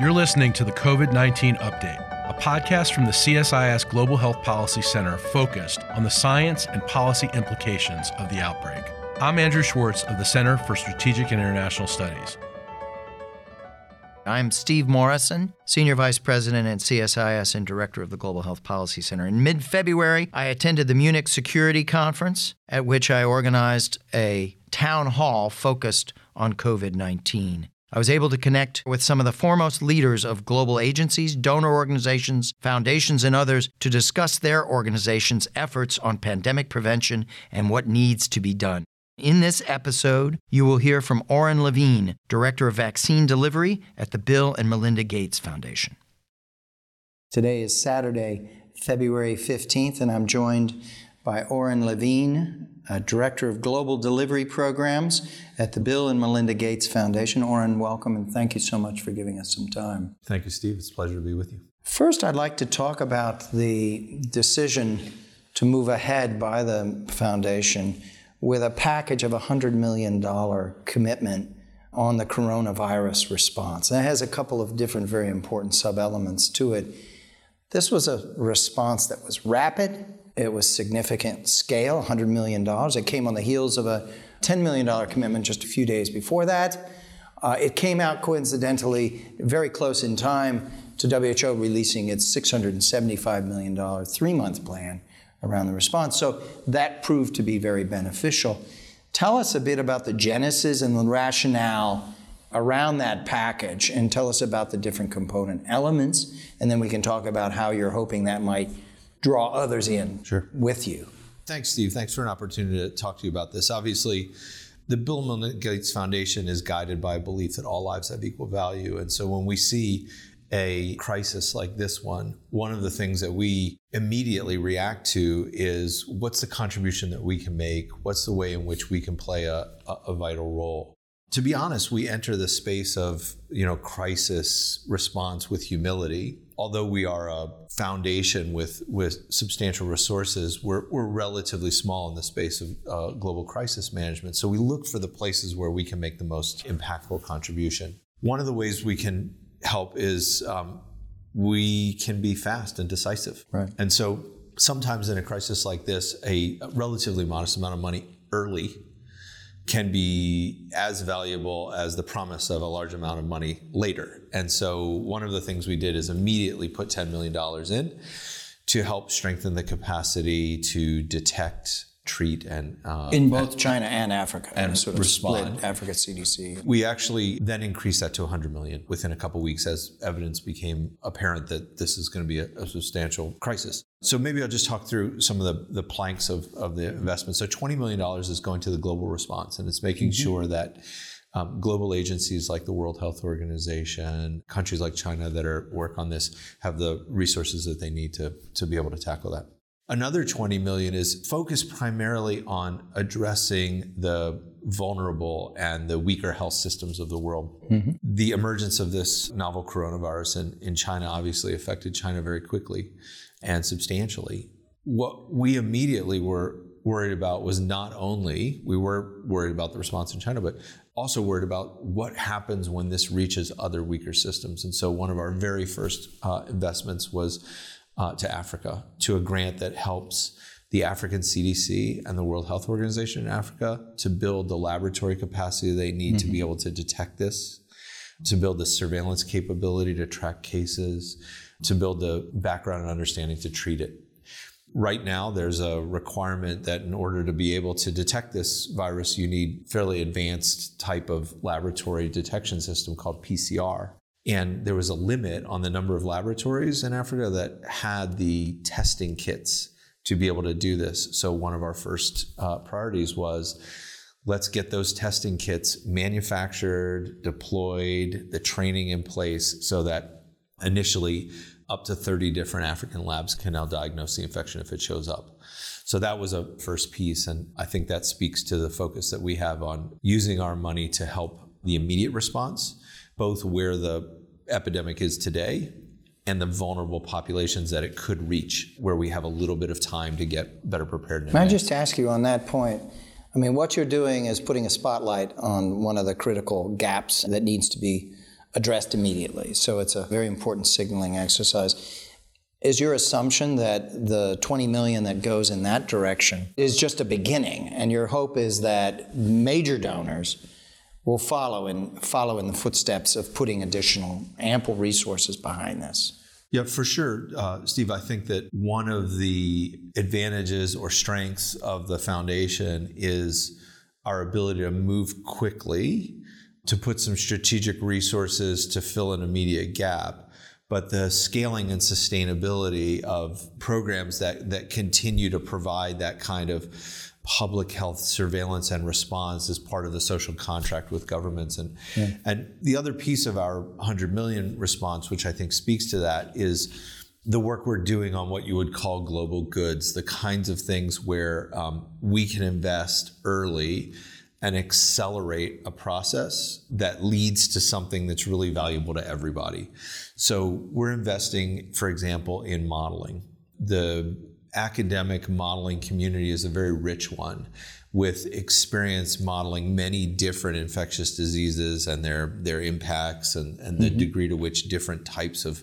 You're listening to the COVID 19 Update, a podcast from the CSIS Global Health Policy Center focused on the science and policy implications of the outbreak. I'm Andrew Schwartz of the Center for Strategic and International Studies. I'm Steve Morrison, Senior Vice President at CSIS and Director of the Global Health Policy Center. In mid February, I attended the Munich Security Conference, at which I organized a town hall focused on COVID 19. I was able to connect with some of the foremost leaders of global agencies, donor organizations, foundations, and others to discuss their organizations' efforts on pandemic prevention and what needs to be done. In this episode, you will hear from Orin Levine, Director of Vaccine Delivery at the Bill and Melinda Gates Foundation. Today is Saturday, February 15th, and I'm joined by Orin Levine, Director of Global Delivery Programs at the Bill and Melinda Gates Foundation. Orin, welcome and thank you so much for giving us some time. Thank you, Steve. It's a pleasure to be with you. First, I'd like to talk about the decision to move ahead by the foundation with a package of a $100 million commitment on the coronavirus response. And it has a couple of different, very important sub elements to it. This was a response that was rapid, it was significant scale, $100 million. It came on the heels of a $10 million commitment just a few days before that. Uh, it came out coincidentally very close in time to WHO releasing its $675 million three month plan around the response. So that proved to be very beneficial. Tell us a bit about the genesis and the rationale around that package and tell us about the different component elements, and then we can talk about how you're hoping that might draw others in sure. with you. Thanks, Steve. Thanks for an opportunity to talk to you about this. Obviously, the Bill and Melinda Gates Foundation is guided by a belief that all lives have equal value. And so when we see a crisis like this one, one of the things that we immediately react to is what's the contribution that we can make? What's the way in which we can play a, a, a vital role? To be honest, we enter the space of you know crisis response with humility although we are a foundation with, with substantial resources, we're, we're relatively small in the space of uh, global crisis management. So we look for the places where we can make the most impactful contribution. One of the ways we can help is um, we can be fast and decisive. Right. And so sometimes in a crisis like this, a relatively modest amount of money early can be as valuable as the promise of a large amount of money later. And so one of the things we did is immediately put $10 million in to help strengthen the capacity to detect treat and uh, in both China and Africa and sort of respond. Split Africa CDC. We actually then increased that to 100 million within a couple weeks as evidence became apparent that this is going to be a, a, substantial crisis. So maybe I'll just talk through some of the, the planks of, of the investment. So 20 million dollars is going to the global response, and it's making mm-hmm. sure that. Um, global agencies like the World Health Organization, countries like China that are work on this, have the resources that they need to, to be able to tackle that. Another 20 million is focused primarily on addressing the vulnerable and the weaker health systems of the world. Mm-hmm. The emergence of this novel coronavirus in, in China obviously affected China very quickly and substantially. What we immediately were worried about was not only we were worried about the response in China, but also worried about what happens when this reaches other weaker systems. And so one of our very first uh, investments was uh, to Africa to a grant that helps the African CDC and the World Health Organization in Africa to build the laboratory capacity they need mm-hmm. to be mm-hmm. able to detect this, to build the surveillance capability to track cases, to build the background and understanding to treat it. Right now, there's a requirement that in order to be able to detect this virus, you need fairly advanced type of laboratory detection system called PCR. And there was a limit on the number of laboratories in Africa that had the testing kits to be able to do this. So, one of our first uh, priorities was let's get those testing kits manufactured, deployed, the training in place so that initially up to 30 different African labs can now diagnose the infection if it shows up. So that was a first piece. And I think that speaks to the focus that we have on using our money to help the immediate response, both where the epidemic is today and the vulnerable populations that it could reach, where we have a little bit of time to get better prepared. May I just ask you on that point? I mean, what you're doing is putting a spotlight on one of the critical gaps that needs to be addressed immediately. So it's a very important signaling exercise. Is your assumption that the 20 million that goes in that direction is just a beginning, and your hope is that major donors will follow in follow in the footsteps of putting additional ample resources behind this? Yeah, for sure, uh, Steve. I think that one of the advantages or strengths of the foundation is our ability to move quickly to put some strategic resources to fill an immediate gap but the scaling and sustainability of programs that, that continue to provide that kind of public health surveillance and response is part of the social contract with governments. And, yeah. and the other piece of our 100 million response, which I think speaks to that, is the work we're doing on what you would call global goods, the kinds of things where um, we can invest early and accelerate a process that leads to something that's really valuable to everybody. So we're investing, for example, in modeling. The academic modeling community is a very rich one with experience modeling many different infectious diseases and their, their impacts and, and the mm-hmm. degree to which different types of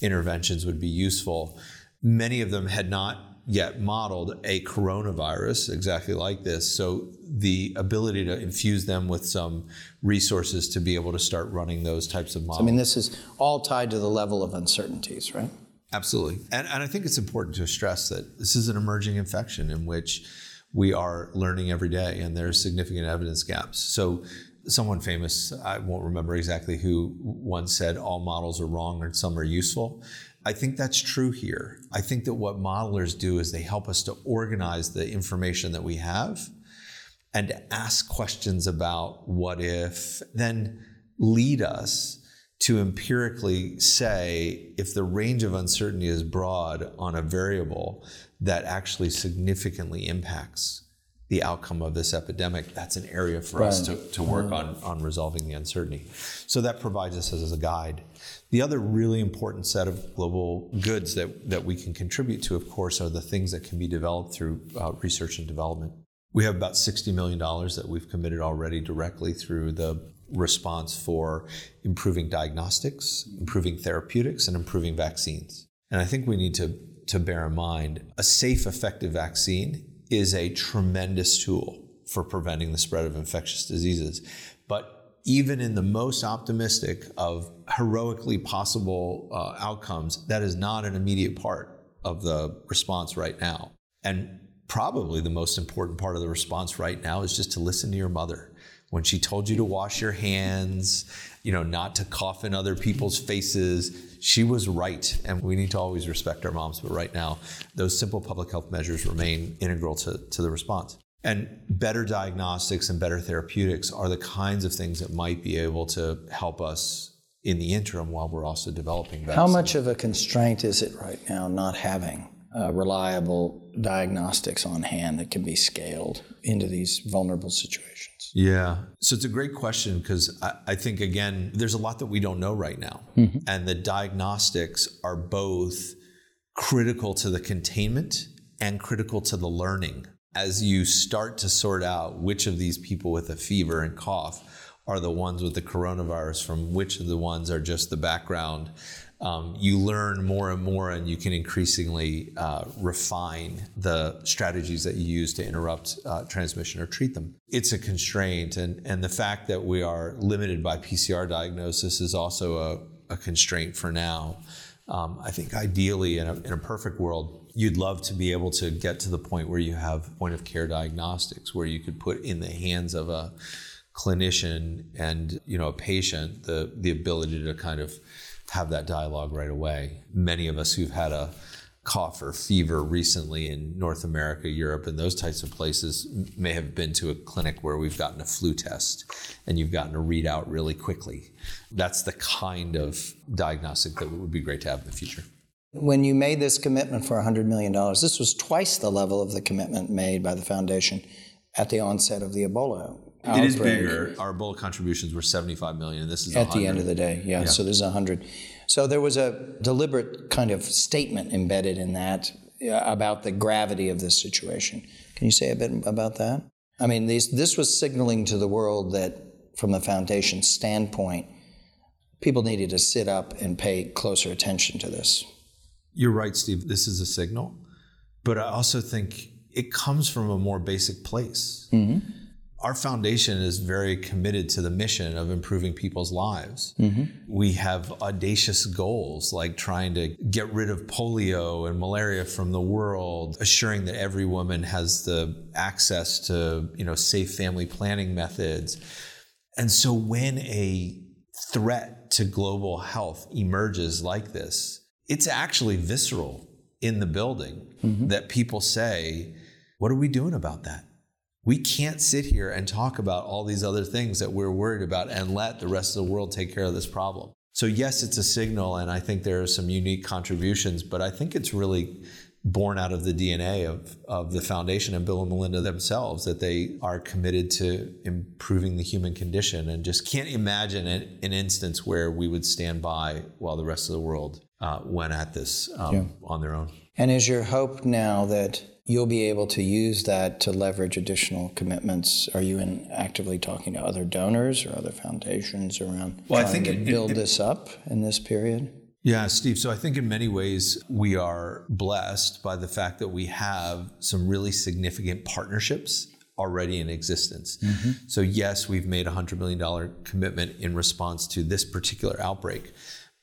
interventions would be useful. Many of them had not yet modeled a coronavirus exactly like this. So the ability to infuse them with some resources to be able to start running those types of models. I mean, this is all tied to the level of uncertainties, right? Absolutely. And, and I think it's important to stress that this is an emerging infection in which we are learning every day and there are significant evidence gaps. So someone famous, I won't remember exactly who, once said all models are wrong and some are useful. I think that's true here. I think that what modelers do is they help us to organize the information that we have and to ask questions about what if, then lead us to empirically say if the range of uncertainty is broad on a variable that actually significantly impacts the outcome of this epidemic, that's an area for right. us to, to work on, on resolving the uncertainty. So that provides us as a guide. The other really important set of global goods that, that we can contribute to, of course, are the things that can be developed through uh, research and development. We have about $60 million that we've committed already directly through the response for improving diagnostics, improving therapeutics, and improving vaccines. And I think we need to, to bear in mind a safe, effective vaccine is a tremendous tool for preventing the spread of infectious diseases. But even in the most optimistic of heroically possible uh, outcomes, that is not an immediate part of the response right now. And probably the most important part of the response right now is just to listen to your mother. When she told you to wash your hands, you know, not to cough in other people's faces, she was right. And we need to always respect our moms. But right now, those simple public health measures remain integral to, to the response. And better diagnostics and better therapeutics are the kinds of things that might be able to help us in the interim while we're also developing vaccines. How much of a constraint is it right now not having uh, reliable diagnostics on hand that can be scaled into these vulnerable situations? Yeah. So it's a great question because I, I, think, again, there's a lot that we don't know right now. Mm-hmm. And the diagnostics are both critical to the containment and critical to the learning as you start to sort out which of these people with a fever and cough are the ones with the coronavirus from which of the ones are just the background, um, you learn more and more and you can increasingly uh, refine the strategies that you use to interrupt uh, transmission or treat them. It's a constraint, and, and the fact that we are limited by PCR diagnosis is also a, a constraint for now. Um, I think ideally, in a, in a perfect world, you'd love to be able to get to the point where you have point of care diagnostics, where you could put in the hands of a clinician and you know a patient the the ability to kind of have that dialogue right away. Many of us who've had a cough or fever recently in North America, Europe, and those types of places may have been to a clinic where we've gotten a flu test and you've gotten a readout really quickly. That's the kind of diagnostic that would be great to have in the future. When you made this commitment for $100 million, this was twice the level of the commitment made by the foundation at the onset of the Ebola. Outbreak. It is bigger. Our Ebola contributions were 75 million, and this is at 100. the end of the day. Yeah, yeah. so there's 100. So there was a deliberate kind of statement embedded in that about the gravity of this situation. Can you say a bit about that? I mean, these, this was signaling to the world that, from the foundation's standpoint, people needed to sit up and pay closer attention to this. You're right, Steve. This is a signal. But I also think it comes from a more basic place. Mm-hmm. Our foundation is very committed to the mission of improving people's lives. Mm-hmm. We have audacious goals like trying to get rid of polio and malaria from the world, assuring that every woman has the access to, you know, safe family planning methods. And so when a threat to global health emerges like this, it's actually visceral in the building mm-hmm. that people say, What are we doing about that? We can't sit here and talk about all these other things that we're worried about and let the rest of the world take care of this problem. So, yes, it's a signal, and I think there are some unique contributions, but I think it's really born out of the DNA of, of the foundation and Bill and Melinda themselves that they are committed to improving the human condition and just can't imagine an, an instance where we would stand by while the rest of the world uh, went at this um, yeah. on their own. And is your hope now that you'll be able to use that to leverage additional commitments? Are you in actively talking to other donors or other foundations around well, trying I think to it, build it, this up in this period? Yeah, Steve. So I think in many ways we are blessed by the fact that we have some really significant partnerships already in existence. Mm-hmm. So, yes, we've made a $100 million commitment in response to this particular outbreak.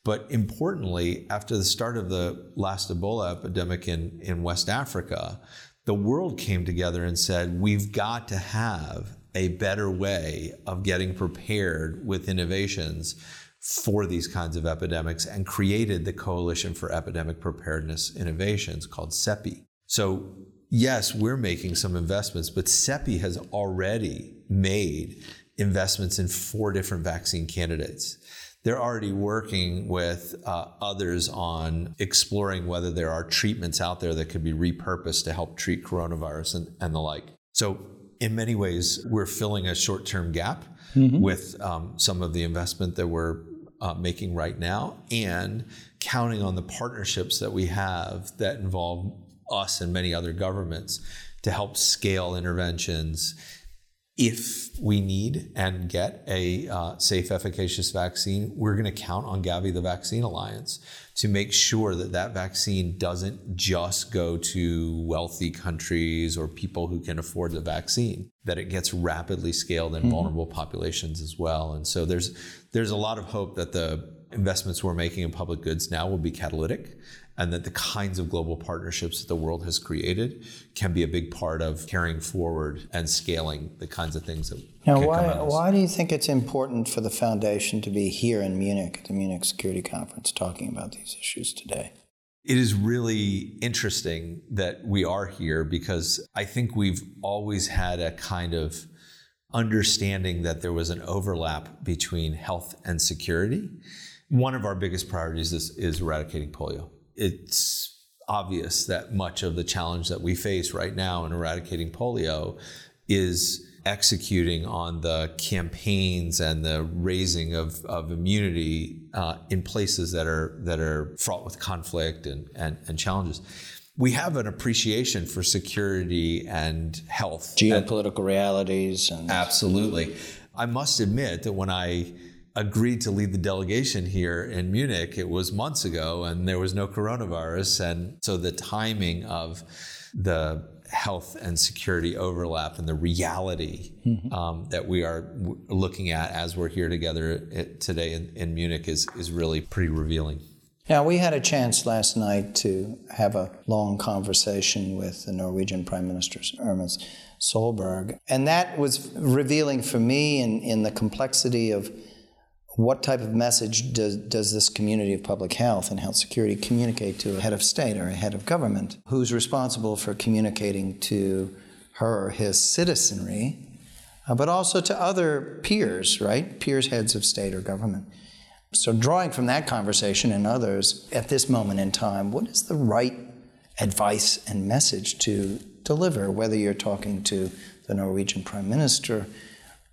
But importantly, after the start of the last Ebola epidemic in, in West Africa, the world came together and said, we've got to have a better way of getting prepared with innovations for these kinds of epidemics and created the Coalition for Epidemic Preparedness Innovations called CEPI. So, yes, we're making some investments, but CEPI has already made investments in four different vaccine candidates they're already working with uh, others on exploring whether there are treatments out there that could be repurposed to help treat coronavirus and, and the like. So, in many ways, we're filling a short term gap mm-hmm. with um, some of the investment that we're uh, making right now and counting on the partnerships that we have that involve us and many other governments to help scale interventions if we need and get a uh, safe, efficacious vaccine, we're going to count on Gavi, the Vaccine Alliance, to make sure that that vaccine doesn't just go to wealthy countries or people who can afford the vaccine, that it gets rapidly scaled in mm-hmm. vulnerable populations as well. And so there's there's a lot of hope that the investments we're making in public goods now will be catalytic and that the kinds of global partnerships that the world has created can be a big part of carrying forward and scaling the kinds of things that now why, why do you think it's important for the foundation to be here in munich at the munich security conference talking about these issues today? It is really interesting that we are here because i think we've always had a kind of understanding that there was an overlap between health and security. One of our biggest priorities is, is eradicating polio it's obvious that much of the challenge that we face right now in eradicating polio is executing on the campaigns and the raising of, of immunity uh, in places that are that are fraught with conflict and, and, and challenges. We have an appreciation for security and health. Geopolitical and, realities. And- absolutely. I must admit that when I agreed to lead the delegation here in Munich, it was months ago and there was no coronavirus. And so the timing of the health and security overlap and the reality mm-hmm. um, that we are w- looking at as we're here together today in, in Munich is, is really pretty revealing. Now, we had a chance last night to have a long conversation with the Norwegian Prime Minister, Erna Solberg, and that was revealing for me in, in the complexity of what type of message does, does this community of public health and health security communicate to a head of state or a head of government who's responsible for communicating to her or his citizenry, uh, but also to other peers, right? Peers, heads of state or government. So, drawing from that conversation and others at this moment in time, what is the right advice and message to deliver, whether you're talking to the Norwegian Prime Minister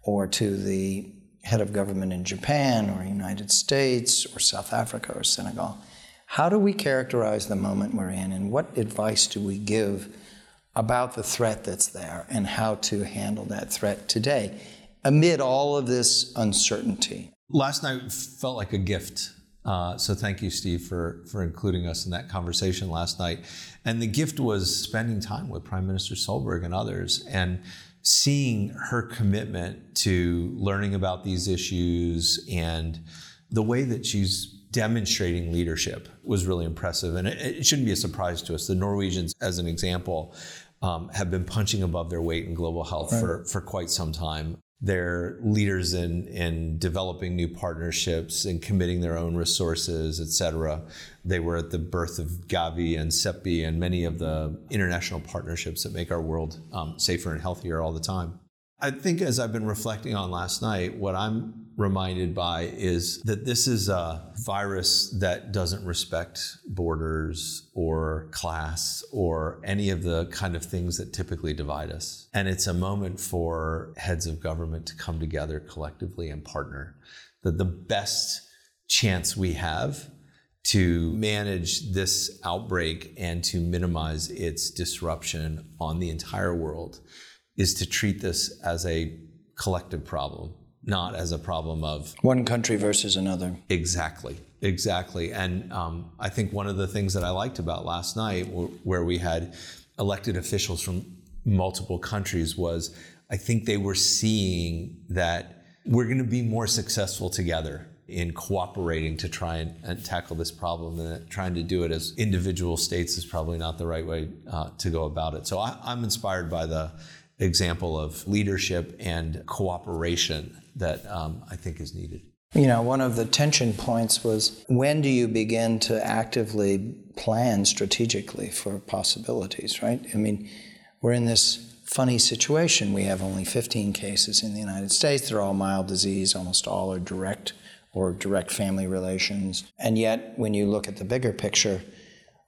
or to the head of government in Japan or United States or South Africa or Senegal. How do we characterize the moment we're in and what advice do we give about the threat that's there and how to handle that threat today amid all of this uncertainty? Last night felt like a gift. Uh, so thank you, Steve, for for including us in that conversation last night. And the gift was spending time with Prime Minister Solberg and others, and seeing her commitment to learning about these issues and the way that she's demonstrating leadership was really impressive. And it, it shouldn't be a surprise to us. The Norwegians, as an example, um, have been punching above their weight in global health right. for, for quite some time. They're leaders in, in developing new partnerships and committing their own resources, et cetera. They were at the birth of Gavi and CEPI and many of the international partnerships that make our world um, safer and healthier all the time. I think as I've been reflecting on last night, what I'm reminded by is that this is a virus that doesn't respect borders or class or any of the kind of things that typically divide us. And it's a moment for heads of government to come together collectively and partner. That the best chance we have to manage this outbreak and to minimize its disruption on the entire world is to treat this as a collective problem, not as a problem of one country versus another. Exactly, exactly. And um, I think one of the things that I liked about last night, where we had elected officials from multiple countries, was I think they were seeing that we're going to be more successful together in cooperating to try and, and, tackle this problem and trying to do it as individual states is probably not the right way uh, to go about it. So I, I'm inspired by the example of leadership and cooperation that um, I think is needed. You know, one of the tension points was when do you begin to actively plan strategically for possibilities, right? I mean, we're in this funny situation. We have only 15 cases in the United States. They're all mild disease, almost all are direct or direct family relations. And yet, when you look at the bigger picture,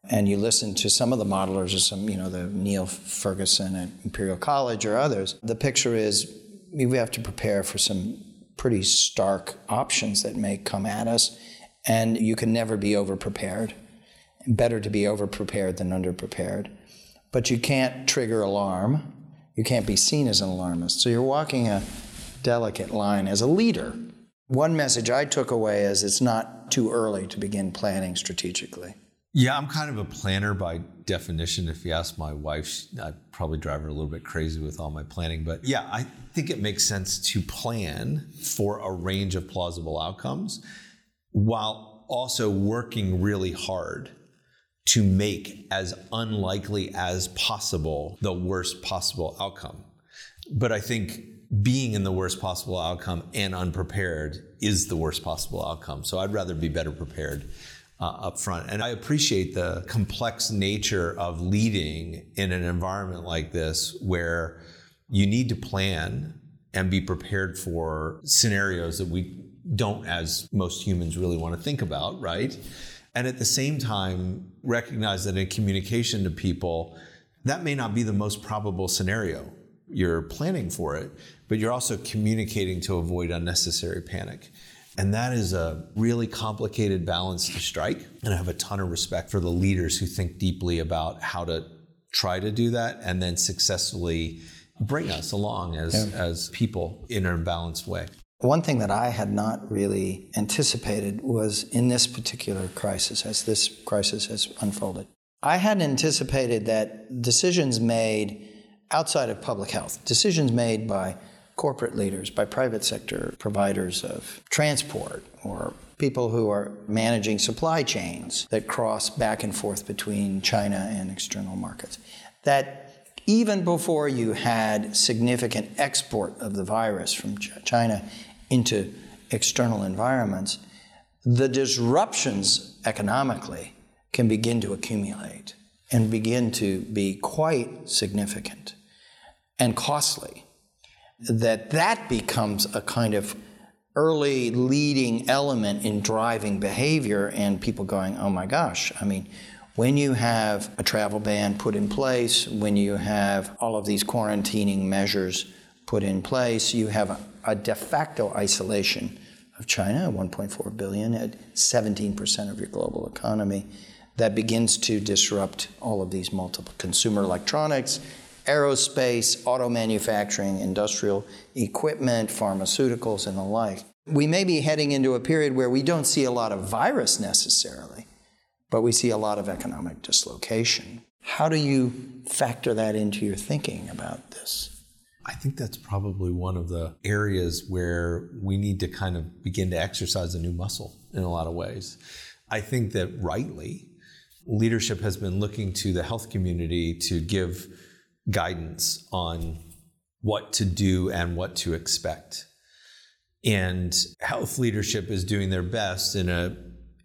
and you listen to some of the modelers or some, you know, the Neil Ferguson at Imperial College or others, the picture is we have to prepare for some pretty stark options that may come at us, and you can never be over-prepared. Better to be over-prepared than under-prepared. But you can't trigger alarm. You can't be seen as an alarmist. So you're walking a delicate line as a leader. One message I took away is it's not too early to begin planning strategically. Yeah, I'm kind of a planner by definition. If you ask my wife, I'd probably drive her a little bit crazy with all my planning. But yeah, I think it makes sense to plan for a range of plausible outcomes while also working really hard to make as unlikely as possible the worst possible outcome. But I think being in the worst possible outcome and unprepared is the worst possible outcome. So I'd rather be better prepared uh, up front. And I appreciate the complex nature of leading in an environment like this where you need to plan and be prepared for scenarios that we don't, as most humans, really want to think about, right? And at the same time, recognize that in communication to people, that may not be the most probable scenario. You're planning for it, but you're also communicating to avoid unnecessary panic. And that is a really complicated balance to strike. And I have a ton of respect for the leaders who think deeply about how to try to do that and then successfully bring us along as, yeah. as people in a balanced way. One thing that I had not really anticipated was in this particular crisis, as this crisis has unfolded, I hadn't anticipated that decisions made outside of public health, decisions made by corporate leaders, by private sector providers of transport, or people who are managing supply chains that cross back and forth between China and external markets. That even before you had significant export of the virus from China into external environments, the disruptions economically can begin to accumulate and begin to be quite significant and costly that that becomes a kind of early leading element in driving behavior and people going, oh my gosh, I mean, when you have a travel ban put in place, when you have all of these quarantining measures put in place, you have a, a de facto isolation of China, 1.4 billion, at 17% of your global economy, that begins to disrupt all of these multiple consumer electronics, aerospace, auto manufacturing, industrial equipment, pharmaceuticals, and the like. We may be heading into a period where we don't see a lot of virus necessarily, but we see a lot of economic dislocation. How do you factor that into your thinking about this? I think that's probably one of the areas where we need to kind of begin to exercise a new muscle in a lot of ways. I think that rightly, leadership has been looking to the health community to give guidance on what to do and what to expect. And health leadership is doing their best in a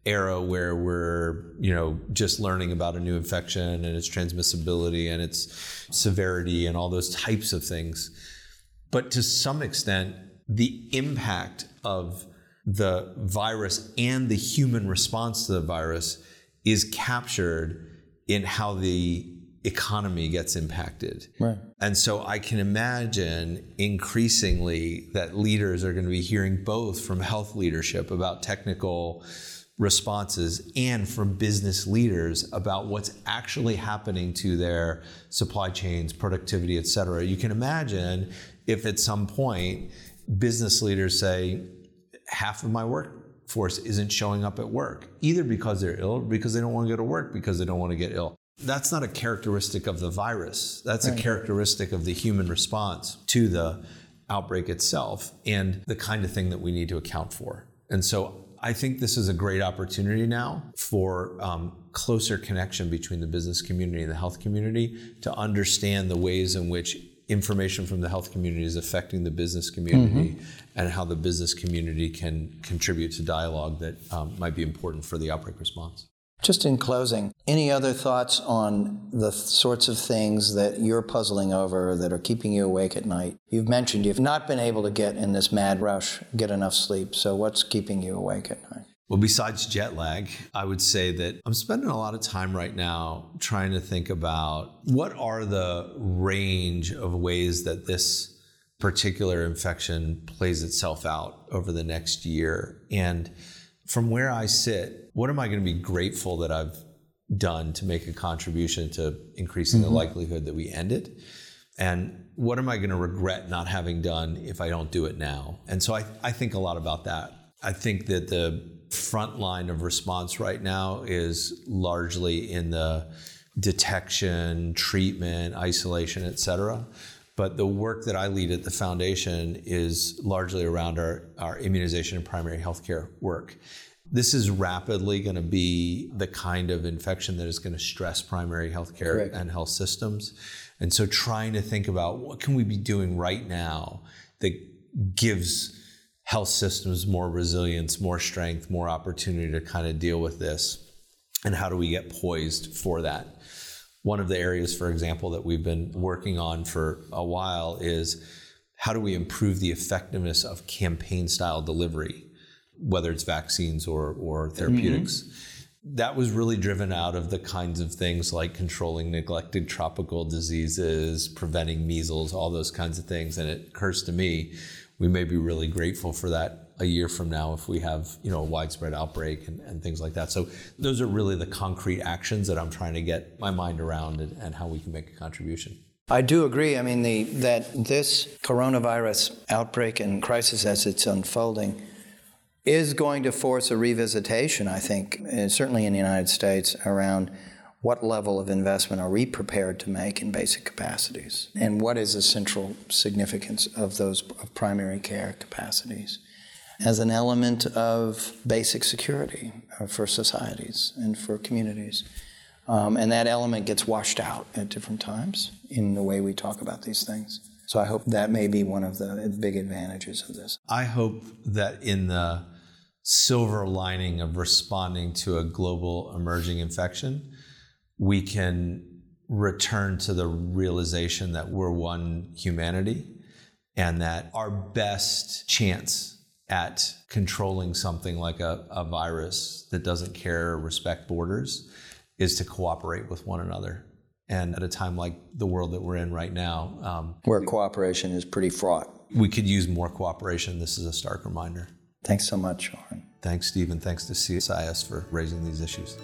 era where we're, you know, just learning about a new infection and its transmissibility and its severity and all those types of things. But to some extent, the impact of the virus and the human response to the virus is captured in how the economy gets impacted. Right. And so I can imagine increasingly that leaders are going to be hearing both from health leadership about technical responses and from business leaders about what's actually happening to their supply chains, productivity, et cetera. You can imagine if at some point business leaders say, half of my workforce isn't showing up at work, either because they're ill or because they don't want to go to work because they don't want to get ill. That's not a characteristic of the virus. That's right. a characteristic of the human response to the outbreak itself and the kind of thing that we need to account for. And so I think this is a great opportunity now for um, closer connection between the business community and the health community to understand the ways in which information from the health community is affecting the business community mm-hmm. and how the business community can contribute to dialogue that um, might be important for the outbreak response. Just in closing, any other thoughts on the sorts of things that you're puzzling over that are keeping you awake at night? You've mentioned you've not been able to get in this mad rush, get enough sleep. So, what's keeping you awake at night? Well, besides jet lag, I would say that I'm spending a lot of time right now trying to think about what are the range of ways that this particular infection plays itself out over the next year. And from where I sit, what am I going to be grateful that I've done to make a contribution to increasing mm-hmm. the likelihood that we end it? And what am I going to regret not having done if I don't do it now? And so I, I think a lot about that. I think that the front line of response right now is largely in the detection, treatment, isolation, et cetera. But the work that I lead at the foundation is largely around our, our immunization and primary healthcare work. This is rapidly going to be the kind of infection that is going to stress primary healthcare Correct. and health systems. And so trying to think about what can we be doing right now that gives health systems more resilience, more strength, more opportunity to kind of deal with this and how do we get poised for that? One of the areas, for example, that we've been working on for a while is how do we improve the effectiveness of campaign style delivery, whether it's vaccines or, or therapeutics. Mm-hmm. That was really driven out of the kinds of things like controlling neglected tropical diseases, preventing measles, all those kinds of things. And it occurs to me, we may be really grateful for that a year from now if we have you know a widespread outbreak and, and things like that. So those are really the concrete actions that I'm trying to get my mind around and, and how we can make a contribution. I do agree. I mean, the, that this coronavirus outbreak and crisis as it's unfolding is going to force a revisitation, I think, uh, certainly in the United States, around what level of investment are we prepared to make in basic capacities? And what is the central significance of those of primary care capacities? as an element of basic security uh, for societies and for communities. Um, and that element gets washed out at different times in the way we talk about these things. So I hope that may be one of the big advantages of this. I hope that in the silver lining of responding to a global emerging infection, we can return to the realization that we're one humanity and that our best chance at controlling something like a, a virus that doesn't care or respect borders is to cooperate with one another. And at a time like the world that we're in right now, um, where cooperation is pretty fraught, we could use more cooperation. This is a stark reminder. Thanks so much, Orin. Thanks, Stephen. Thanks to CSIS for raising these issues.